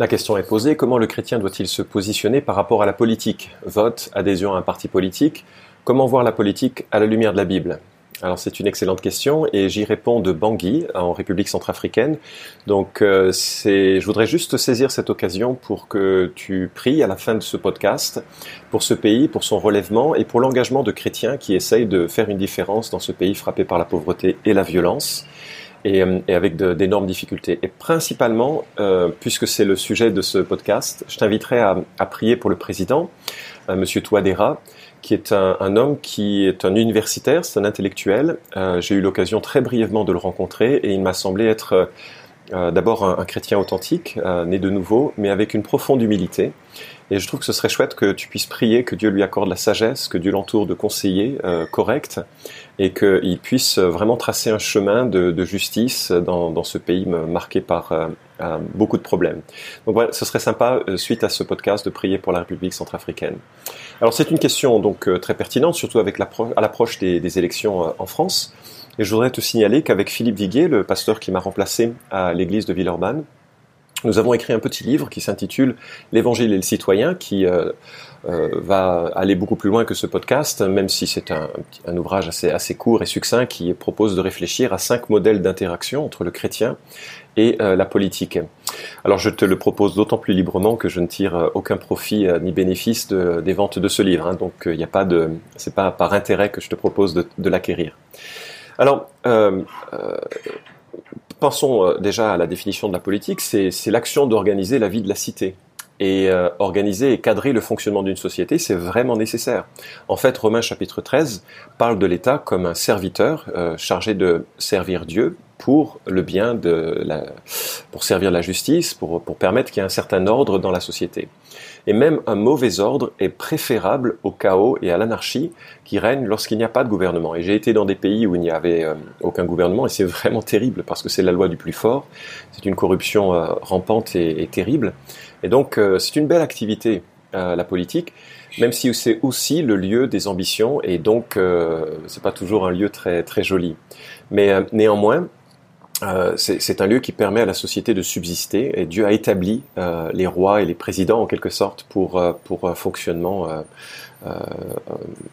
La question est posée, comment le chrétien doit-il se positionner par rapport à la politique? Vote, adhésion à un parti politique Comment voir la politique à la lumière de la Bible? Alors c'est une excellente question et j'y réponds de Bangui en République centrafricaine. Donc euh, je voudrais juste saisir cette occasion pour que tu pries à la fin de ce podcast pour ce pays, pour son relèvement et pour l'engagement de chrétiens qui essayent de faire une différence dans ce pays frappé par la pauvreté et la violence. Et, euh, avec d'énormes difficultés. Et principalement, euh, puisque c'est le sujet de ce podcast, je t'inviterai à, à, prier pour le président, euh, Monsieur Touadéra, qui est un, un, homme qui est un universitaire, c'est un intellectuel. Euh, J'ai eu l'occasion très brièvement de le rencontrer et il m'a semblé être euh, d'abord un, chrétien authentique, euh, né de nouveau, mais avec une profonde humilité. Et je trouve que ce serait chouette que tu puisses prier, que Dieu lui accorde la sagesse, que Dieu l'entoure de conseillers euh, corrects et qu'il puisse vraiment tracer un chemin de, justice dans, ce pays marqué par beaucoup de problèmes. Donc voilà, ce serait sympa, suite à ce podcast, de prier pour la République centrafricaine. Alors c'est une question donc très pertinente, surtout avec à l'approche des, élections en France. Et je voudrais te signaler qu'avec Philippe Viguier, le pasteur qui m'a remplacé à l'église de Villeurbanne, nous avons écrit un petit livre qui s'intitule L'Évangile et le citoyen, qui euh, euh, va aller beaucoup plus loin que ce podcast, même si c'est un, ouvrage assez, court et succinct qui propose de réfléchir à cinq modèles d'interaction entre le chrétien et euh, la politique. Alors je te le propose d'autant plus librement que je ne tire aucun profit ni bénéfice de, des ventes de ce livre, hein, donc il n'y a pas de, c'est pas par intérêt que je te propose de l'acquérir. Alors Pensons euh, déjà à la définition de la politique, c'est l'action d'organiser la vie de la cité. Et euh, organiser et cadrer le fonctionnement d'une société, c'est vraiment nécessaire. En fait, Romains chapitre 13 parle de l'État comme un serviteur euh, chargé de servir Dieu pour le bien de la, pour servir la justice, pour, pour permettre qu'il y ait un certain ordre dans la société. Et même un mauvais ordre est préférable au chaos et à l'anarchie qui règne lorsqu'il n'y a pas de gouvernement. Et j'ai été dans des pays où il n'y avait euh, aucun gouvernement et c'est vraiment terrible parce que c'est la loi du plus fort. C'est une corruption euh, rampante et, terrible. Et donc euh, c'est une belle activité, la politique même si c'est aussi le lieu des ambitions et donc euh, c'est pas toujours un lieu très très joli. Mais euh, néanmoins, euh, c'est un lieu qui permet à la société de subsister et Dieu a établi euh, les rois et les présidents en quelque sorte pour, euh, pour un fonctionnement euh,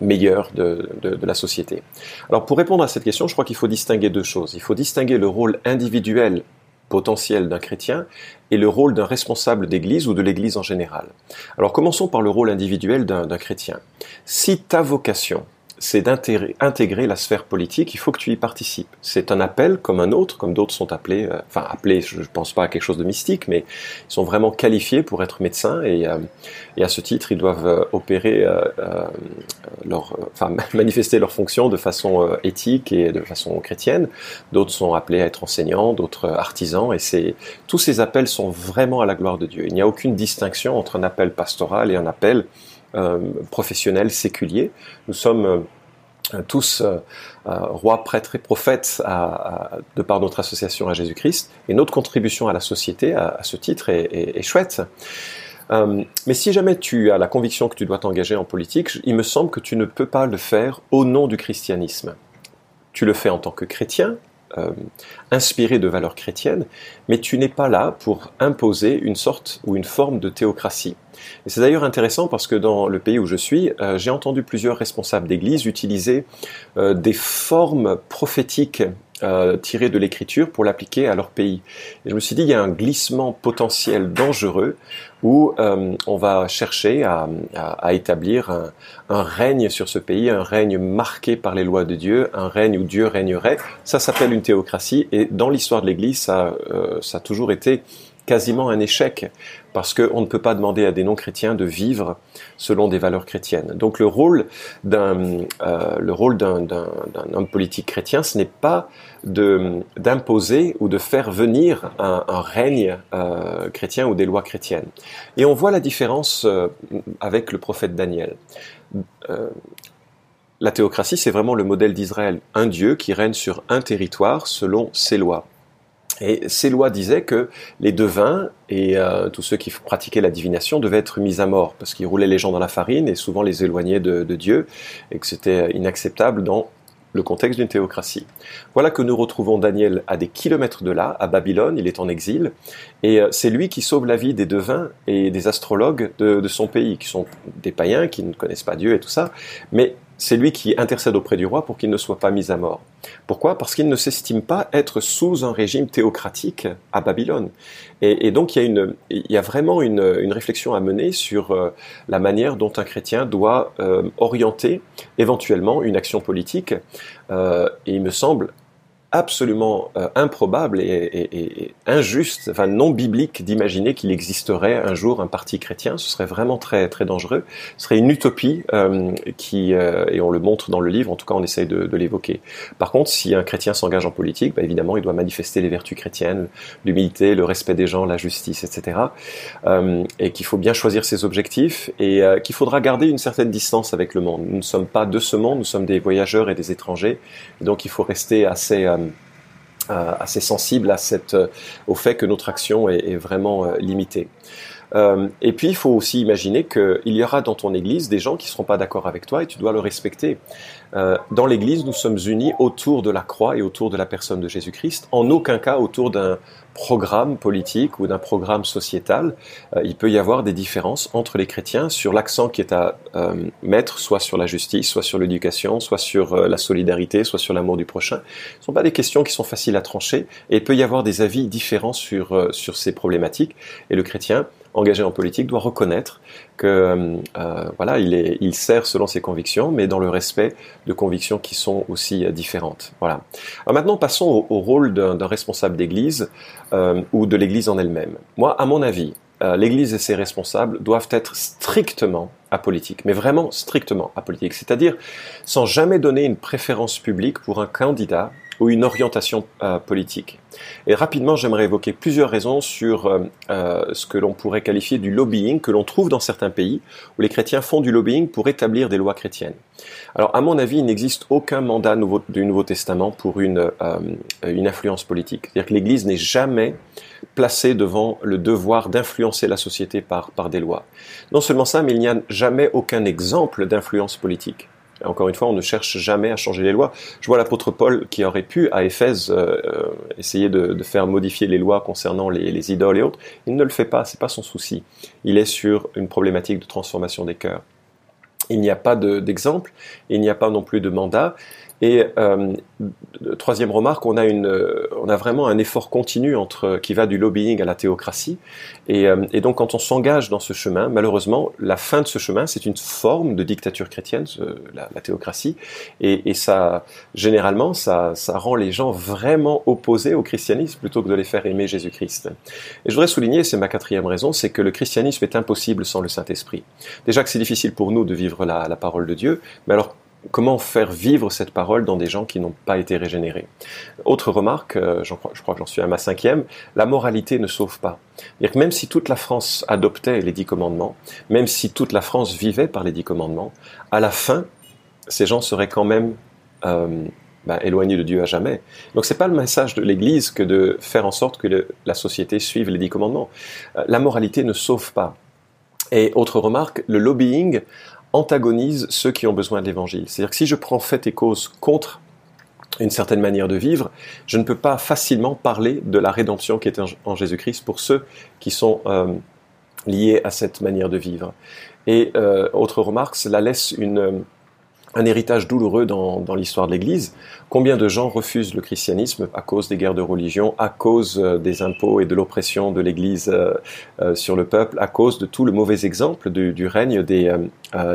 meilleur de, de, de, la société. Alors pour répondre à cette question, je crois qu'il faut distinguer deux choses. Il faut distinguer le rôle individuel potentiel d'un chrétien et le rôle d'un responsable d'église ou de l'église en général. Alors commençons par le rôle individuel d'un chrétien. Si ta vocation c'est d'intégrer la sphère politique, il faut que tu y participes. C'est un appel comme un autre, comme d'autres sont appelés, euh, enfin appelés, je ne pense pas à quelque chose de mystique, mais ils sont vraiment qualifiés pour être médecins et, euh, et à ce titre, ils doivent euh, opérer, euh, euh, leur, enfin manifester leurs fonctions de façon éthique et de façon chrétienne. D'autres sont appelés à être enseignants, d'autres artisans, et c'est tous ces appels sont vraiment à la gloire de Dieu. Il n'y a aucune distinction entre un appel pastoral et un appel professionnels séculiers. Nous sommes euh, tous euh, rois, prêtres et prophètes de par notre association à Jésus-Christ, et notre contribution à la société à, ce titre est, chouette. Euh, mais si jamais tu as la conviction que tu dois t'engager en politique, il me semble que tu ne peux pas le faire au nom du christianisme. Tu le fais en tant que chrétien, euh, inspiré de valeurs chrétiennes, mais tu n'es pas là pour imposer une sorte ou une forme de théocratie. Et c'est d'ailleurs intéressant parce que dans le pays où je suis, euh, j'ai entendu plusieurs responsables d'église utiliser euh, des formes prophétiques euh, tirées de l'écriture pour l'appliquer à leur pays. Et je me suis dit, il y a un glissement potentiel dangereux où euh, on va chercher à, à, à établir un, un, règne sur ce pays, un règne marqué par les lois de Dieu, un règne où Dieu régnerait. Ça s'appelle une théocratie et dans l'histoire de l'Église, ça, euh, ça a toujours été quasiment un échec parce qu'on ne peut pas demander à des non-chrétiens de vivre selon des valeurs chrétiennes. Donc le rôle d'un euh, homme politique chrétien, ce n'est pas d'imposer ou de faire venir un, règne euh, chrétien ou des lois chrétiennes. Et on voit la différence euh, avec le prophète Daniel. La théocratie, c'est vraiment le modèle d'Israël, un Dieu qui règne sur un territoire selon ses lois. Et ces lois disaient que les devins et euh, tous ceux qui pratiquaient la divination devaient être mis à mort parce qu'ils roulaient les gens dans la farine et souvent les éloignaient de, Dieu et que c'était inacceptable dans le contexte d'une théocratie. Voilà que nous retrouvons Daniel à des kilomètres de là, à Babylone, il est en exil, et euh, c'est lui qui sauve la vie des devins et des astrologues de, de, son pays, qui sont des païens, qui ne connaissent pas Dieu et tout ça, mais c'est lui qui intercède auprès du roi pour qu'il ne soit pas mis à mort. Pourquoi? Parce qu'il ne s'estime pas être sous un régime théocratique à Babylone. Et, donc il y a, vraiment une, une réflexion à mener sur euh, la manière dont un chrétien doit euh, orienter éventuellement une action politique. Euh, et il me semble absolument euh, improbable et, injuste, enfin non biblique d'imaginer qu'il existerait un jour un parti chrétien. Ce serait vraiment très très dangereux. Ce serait une utopie euh, qui euh, et on le montre dans le livre. En tout cas, on essaye de, l'évoquer. Par contre, si un chrétien s'engage en politique, bah, évidemment, il doit manifester les vertus chrétiennes, l'humilité, le respect des gens, la justice, etc. et qu'il faut bien choisir ses objectifs et qu'il faudra garder une certaine distance avec le monde. Nous ne sommes pas de ce monde, nous sommes des voyageurs et des étrangers. donc, il faut rester assez assez sensible à cette, euh, au fait que notre action est, est vraiment euh, limitée. Euh, et puis, il faut aussi imaginer qu'il y aura dans ton Église des gens qui ne seront pas d'accord avec toi et tu dois le respecter. Euh, dans l'Église, nous sommes unis autour de la croix et autour de la personne de Jésus-Christ, en aucun cas autour d'un programme politique ou d'un programme sociétal. Euh, il peut y avoir des différences entre les chrétiens sur l'accent qui est à euh, mettre, soit sur la justice, soit sur l'éducation, soit sur la solidarité, soit sur l'amour du prochain. Ce ne sont pas des questions qui sont faciles à trancher et il peut y avoir des avis différents sur, sur ces problématiques. Et le chrétien, engagé en politique doit reconnaître que euh, euh, voilà, il, sert selon ses convictions, mais dans le respect de convictions qui sont aussi euh, différentes. Voilà. Maintenant, passons au, rôle d'un responsable d'Église ou de l'Église en elle-même. Moi, à mon avis, l'Église et ses responsables doivent être strictement apolitiques, mais vraiment strictement apolitiques, c'est-à-dire sans jamais donner une préférence publique pour un candidat ou une orientation euh, politique. Et rapidement, j'aimerais évoquer plusieurs raisons sur euh, euh, ce que l'on pourrait qualifier du lobbying que l'on trouve dans certains pays où les chrétiens font du lobbying pour établir des lois chrétiennes. Alors, à mon avis, il n'existe aucun mandat du Nouveau Testament pour une, influence politique. C'est-à-dire que l'Église n'est jamais placée devant le devoir d'influencer la société par des lois. Non seulement ça, mais il n'y a jamais aucun exemple d'influence politique. Encore une fois, on ne cherche jamais à changer les lois. Je vois l'apôtre Paul qui aurait pu, à Éphèse, euh, euh, essayer de, faire modifier les lois concernant les, idoles et autres. Il ne le fait pas, c'est pas son souci. Il est sur une problématique de transformation des cœurs. Il n'y a pas d'exemple, il n'y a pas non plus de mandat. Et euh, troisième remarque, on a, une, on a vraiment un effort continu entre, qui va du lobbying à la théocratie. Et, euh, et donc quand on s'engage dans ce chemin, malheureusement, la fin de ce chemin, c'est une forme de dictature chrétienne, la, la, théocratie. Et, et, ça, généralement, ça, ça rend les gens vraiment opposés au christianisme plutôt que de les faire aimer Jésus-Christ. Et je voudrais souligner, c'est ma quatrième raison, c'est que le christianisme est impossible sans le Saint-Esprit. Déjà que c'est difficile pour nous de vivre la, la parole de Dieu, mais alors comment faire vivre cette parole dans des gens qui n'ont pas été régénérés. Autre remarque, euh, je crois, que j'en suis à ma cinquième, la moralité ne sauve pas. -dire que même si toute la France adoptait les dix commandements, même si toute la France vivait par les dix commandements, à la fin, ces gens seraient quand même euh, ben, éloignés de Dieu à jamais. Donc c'est pas le message de l'Église que de faire en sorte que la société suive les dix commandements. Euh, la moralité ne sauve pas. Et autre remarque, le lobbying antagonise ceux qui ont besoin de l'évangile. C'est-à-dire que si je prends fait et cause contre une certaine manière de vivre, je ne peux pas facilement parler de la rédemption qui est en Jésus-Christ pour ceux qui sont euh, liés à cette manière de vivre. Et euh, autre remarque, cela laisse une, un héritage douloureux dans, dans l'histoire de l'Église. Combien de gens refusent le christianisme à cause des guerres de religion, à cause euh, des impôts et de l'oppression de l'Église euh, euh, sur le peuple, à cause de tout le mauvais exemple du, du règne des,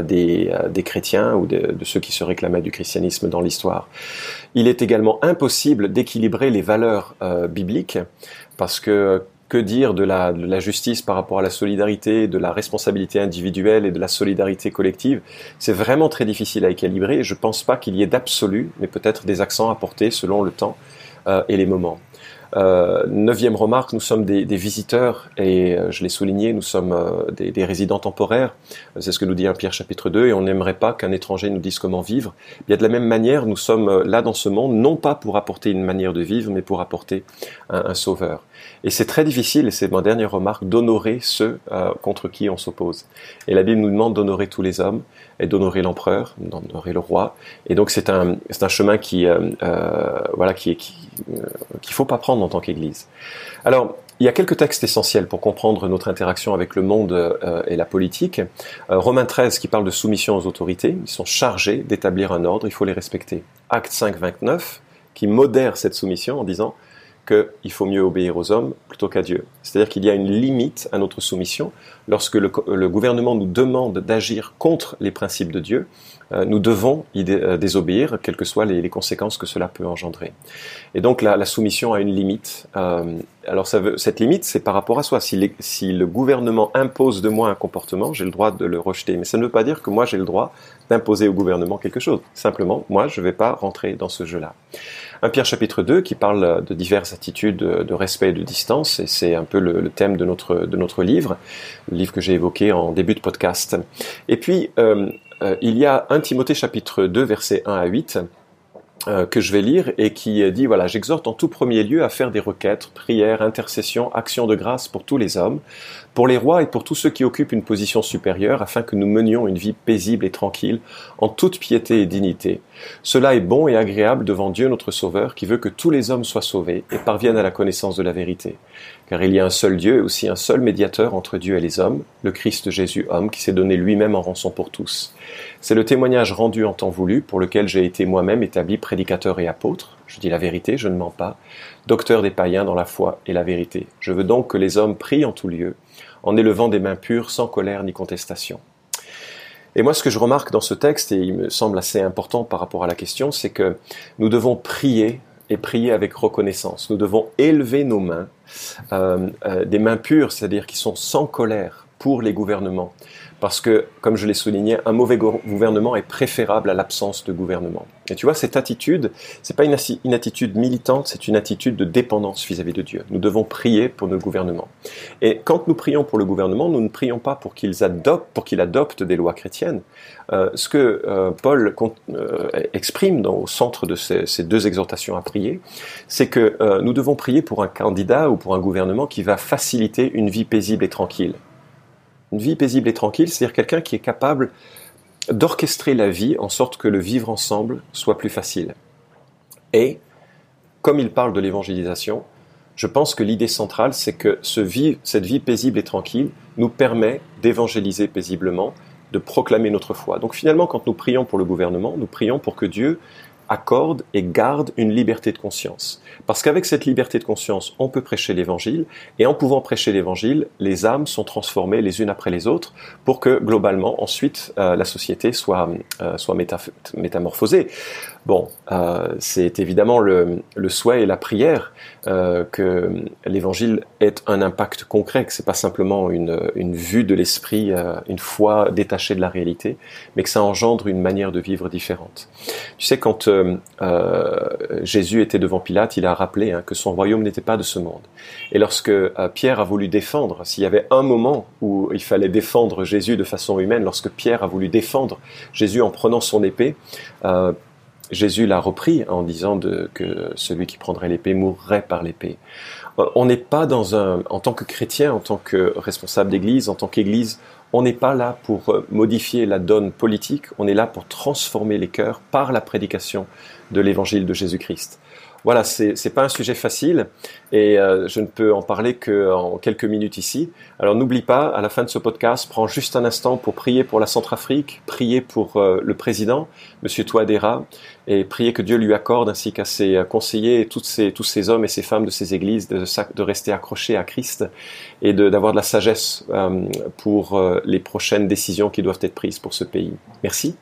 des, des, chrétiens ou de, de, ceux qui se réclamaient du christianisme dans l'histoire? Il est également impossible d'équilibrer les valeurs bibliques parce que que dire de la, justice par rapport à la solidarité, de la responsabilité individuelle et de la solidarité collective? C'est vraiment très difficile à équilibrer. Je ne pense pas qu'il y ait d'absolu, mais peut-être des accents à porter selon le temps euh, et les moments. Euh, neuvième remarque, nous sommes des, des visiteurs et euh, je l'ai souligné, nous sommes euh, des, des, résidents temporaires. C'est ce que nous dit un Pierre chapitre 2 et on n'aimerait pas qu'un étranger nous dise comment vivre. Bien de la même manière, nous sommes là dans ce monde non pas pour apporter une manière de vivre, mais pour apporter un, un sauveur. Et c'est très difficile, et c'est ma dernière remarque, d'honorer ceux contre qui on s'oppose. Et la Bible nous demande d'honorer tous les hommes, et d'honorer l'empereur, d'honorer le roi. Et donc c'est un, c'est un chemin qui, euh, euh, voilà, qui, qui, euh, qu'il faut pas prendre en tant qu'Église. Alors, il y a quelques textes essentiels pour comprendre notre interaction avec le monde euh, et la politique. Euh, Romains 13 qui parle de soumission aux autorités. Ils sont chargés d'établir un ordre, il faut les respecter. Acte 5, 29 qui modère cette soumission en disant qu'il faut mieux obéir aux hommes plutôt qu'à Dieu. C'est-à-dire qu'il y a une limite à notre soumission. Lorsque le, gouvernement nous demande d'agir contre les principes de Dieu, nous devons y euh, désobéir, quelles que soient les, conséquences que cela peut engendrer. Et donc la, soumission a une limite. Euh, alors ça veut, cette limite, c'est par rapport à soi. Si, le gouvernement impose de moi un comportement, j'ai le droit de le rejeter. Mais ça ne veut pas dire que moi j'ai le droit d'imposer au gouvernement quelque chose. Simplement, moi, je ne vais pas rentrer dans ce jeu-là. Un Pierre chapitre 2 qui parle de diverses attitudes de respect et de distance, et c'est un peu le, thème de notre, de notre livre, le livre que j'ai évoqué en début de podcast. Et puis, euh, euh, il y a un Timothée chapitre 2 versets 1 à 8 euh, que je vais lire et qui dit voilà j'exhorte en tout premier lieu à faire des requêtes, prières, intercessions, actions de grâce pour tous les hommes, pour les rois et pour tous ceux qui occupent une position supérieure, afin que nous menions une vie paisible et tranquille, en toute piété et dignité. Cela est bon et agréable devant Dieu notre Sauveur, qui veut que tous les hommes soient sauvés et parviennent à la connaissance de la vérité. Car il y a un seul Dieu et aussi un seul médiateur entre Dieu et les hommes, le Christ Jésus homme, qui s'est donné lui-même en rançon pour tous. C'est le témoignage rendu en temps voulu, pour lequel j'ai été moi-même établi prédicateur et apôtre, je dis la vérité, je ne mens pas, docteur des païens dans la foi et la vérité. Je veux donc que les hommes prient en tout lieu, en élevant des mains pures, sans colère ni contestation. Et moi, ce que je remarque dans ce texte, et il me semble assez important par rapport à la question, c'est que nous devons prier et prier avec reconnaissance. Nous devons élever nos mains, euh, euh, des mains pures, c'est-à-dire qui sont sans colère pour les gouvernements. Parce que, comme je l'ai souligné, un mauvais gouvernement est préférable à l'absence de gouvernement. Et tu vois, cette attitude, c'est pas une, attitude militante, c'est une attitude de dépendance vis-à-vis de Dieu. Nous devons prier pour nos gouvernements. Et quand nous prions pour le gouvernement, nous ne prions pas pour qu'il adopte, pour qu'il adopte des lois chrétiennes. Euh, ce que euh, Paul euh, exprime dans, au centre de ces, deux exhortations à prier, c'est que nous devons prier pour un candidat ou pour un gouvernement qui va faciliter une vie paisible et tranquille. Une vie paisible et tranquille, c'est-à-dire quelqu'un qui est capable d'orchestrer la vie en sorte que le vivre ensemble soit plus facile. Et, comme il parle de l'évangélisation, je pense que l'idée centrale, c'est que ce cette vie paisible et tranquille nous permet d'évangéliser paisiblement, de proclamer notre foi. Donc finalement, quand nous prions pour le gouvernement, nous prions pour que Dieu accorde et garde une liberté de conscience. Parce qu'avec cette liberté de conscience, on peut prêcher l'évangile, et en pouvant prêcher l'évangile, les âmes sont transformées les unes après les autres pour que globalement, ensuite, euh, la société soit, euh, soit métamorphosée. Bon, euh, c'est évidemment le, le, souhait et la prière euh, que l'évangile ait un impact concret, que c'est pas simplement une, une vue de l'esprit, euh, une foi détachée de la réalité, mais que ça engendre une manière de vivre différente. Tu sais, quand euh, euh, Jésus était devant Pilate, il a rappelé hein, que son royaume n'était pas de ce monde. Et lorsque Pierre a voulu défendre, s'il y avait un moment où il fallait défendre Jésus de façon humaine, lorsque Pierre a voulu défendre Jésus en prenant son épée, Jésus l'a repris en disant que celui qui prendrait l'épée mourrait par l'épée. Euh, on n'est pas dans un, en tant que chrétien, en tant que responsable d'église, en tant qu'église, on n'est pas là pour euh, modifier la donne politique, on est là pour transformer les cœurs par la prédication de l'évangile de Jésus-Christ voilà, c'est n'est pas un sujet facile et euh, je ne peux en parler qu'en quelques minutes ici. Alors n'oublie pas, à la fin de ce podcast, prends juste un instant pour prier pour la Centrafrique, prier pour euh, le président, Monsieur Touadéra, et prier que Dieu lui accorde, ainsi qu'à ses euh, conseillers et toutes ces, tous ces hommes et ces femmes de ces églises, de, de rester accrochés à Christ et d'avoir de, de, la sagesse pour les prochaines décisions qui doivent être prises pour ce pays. Merci.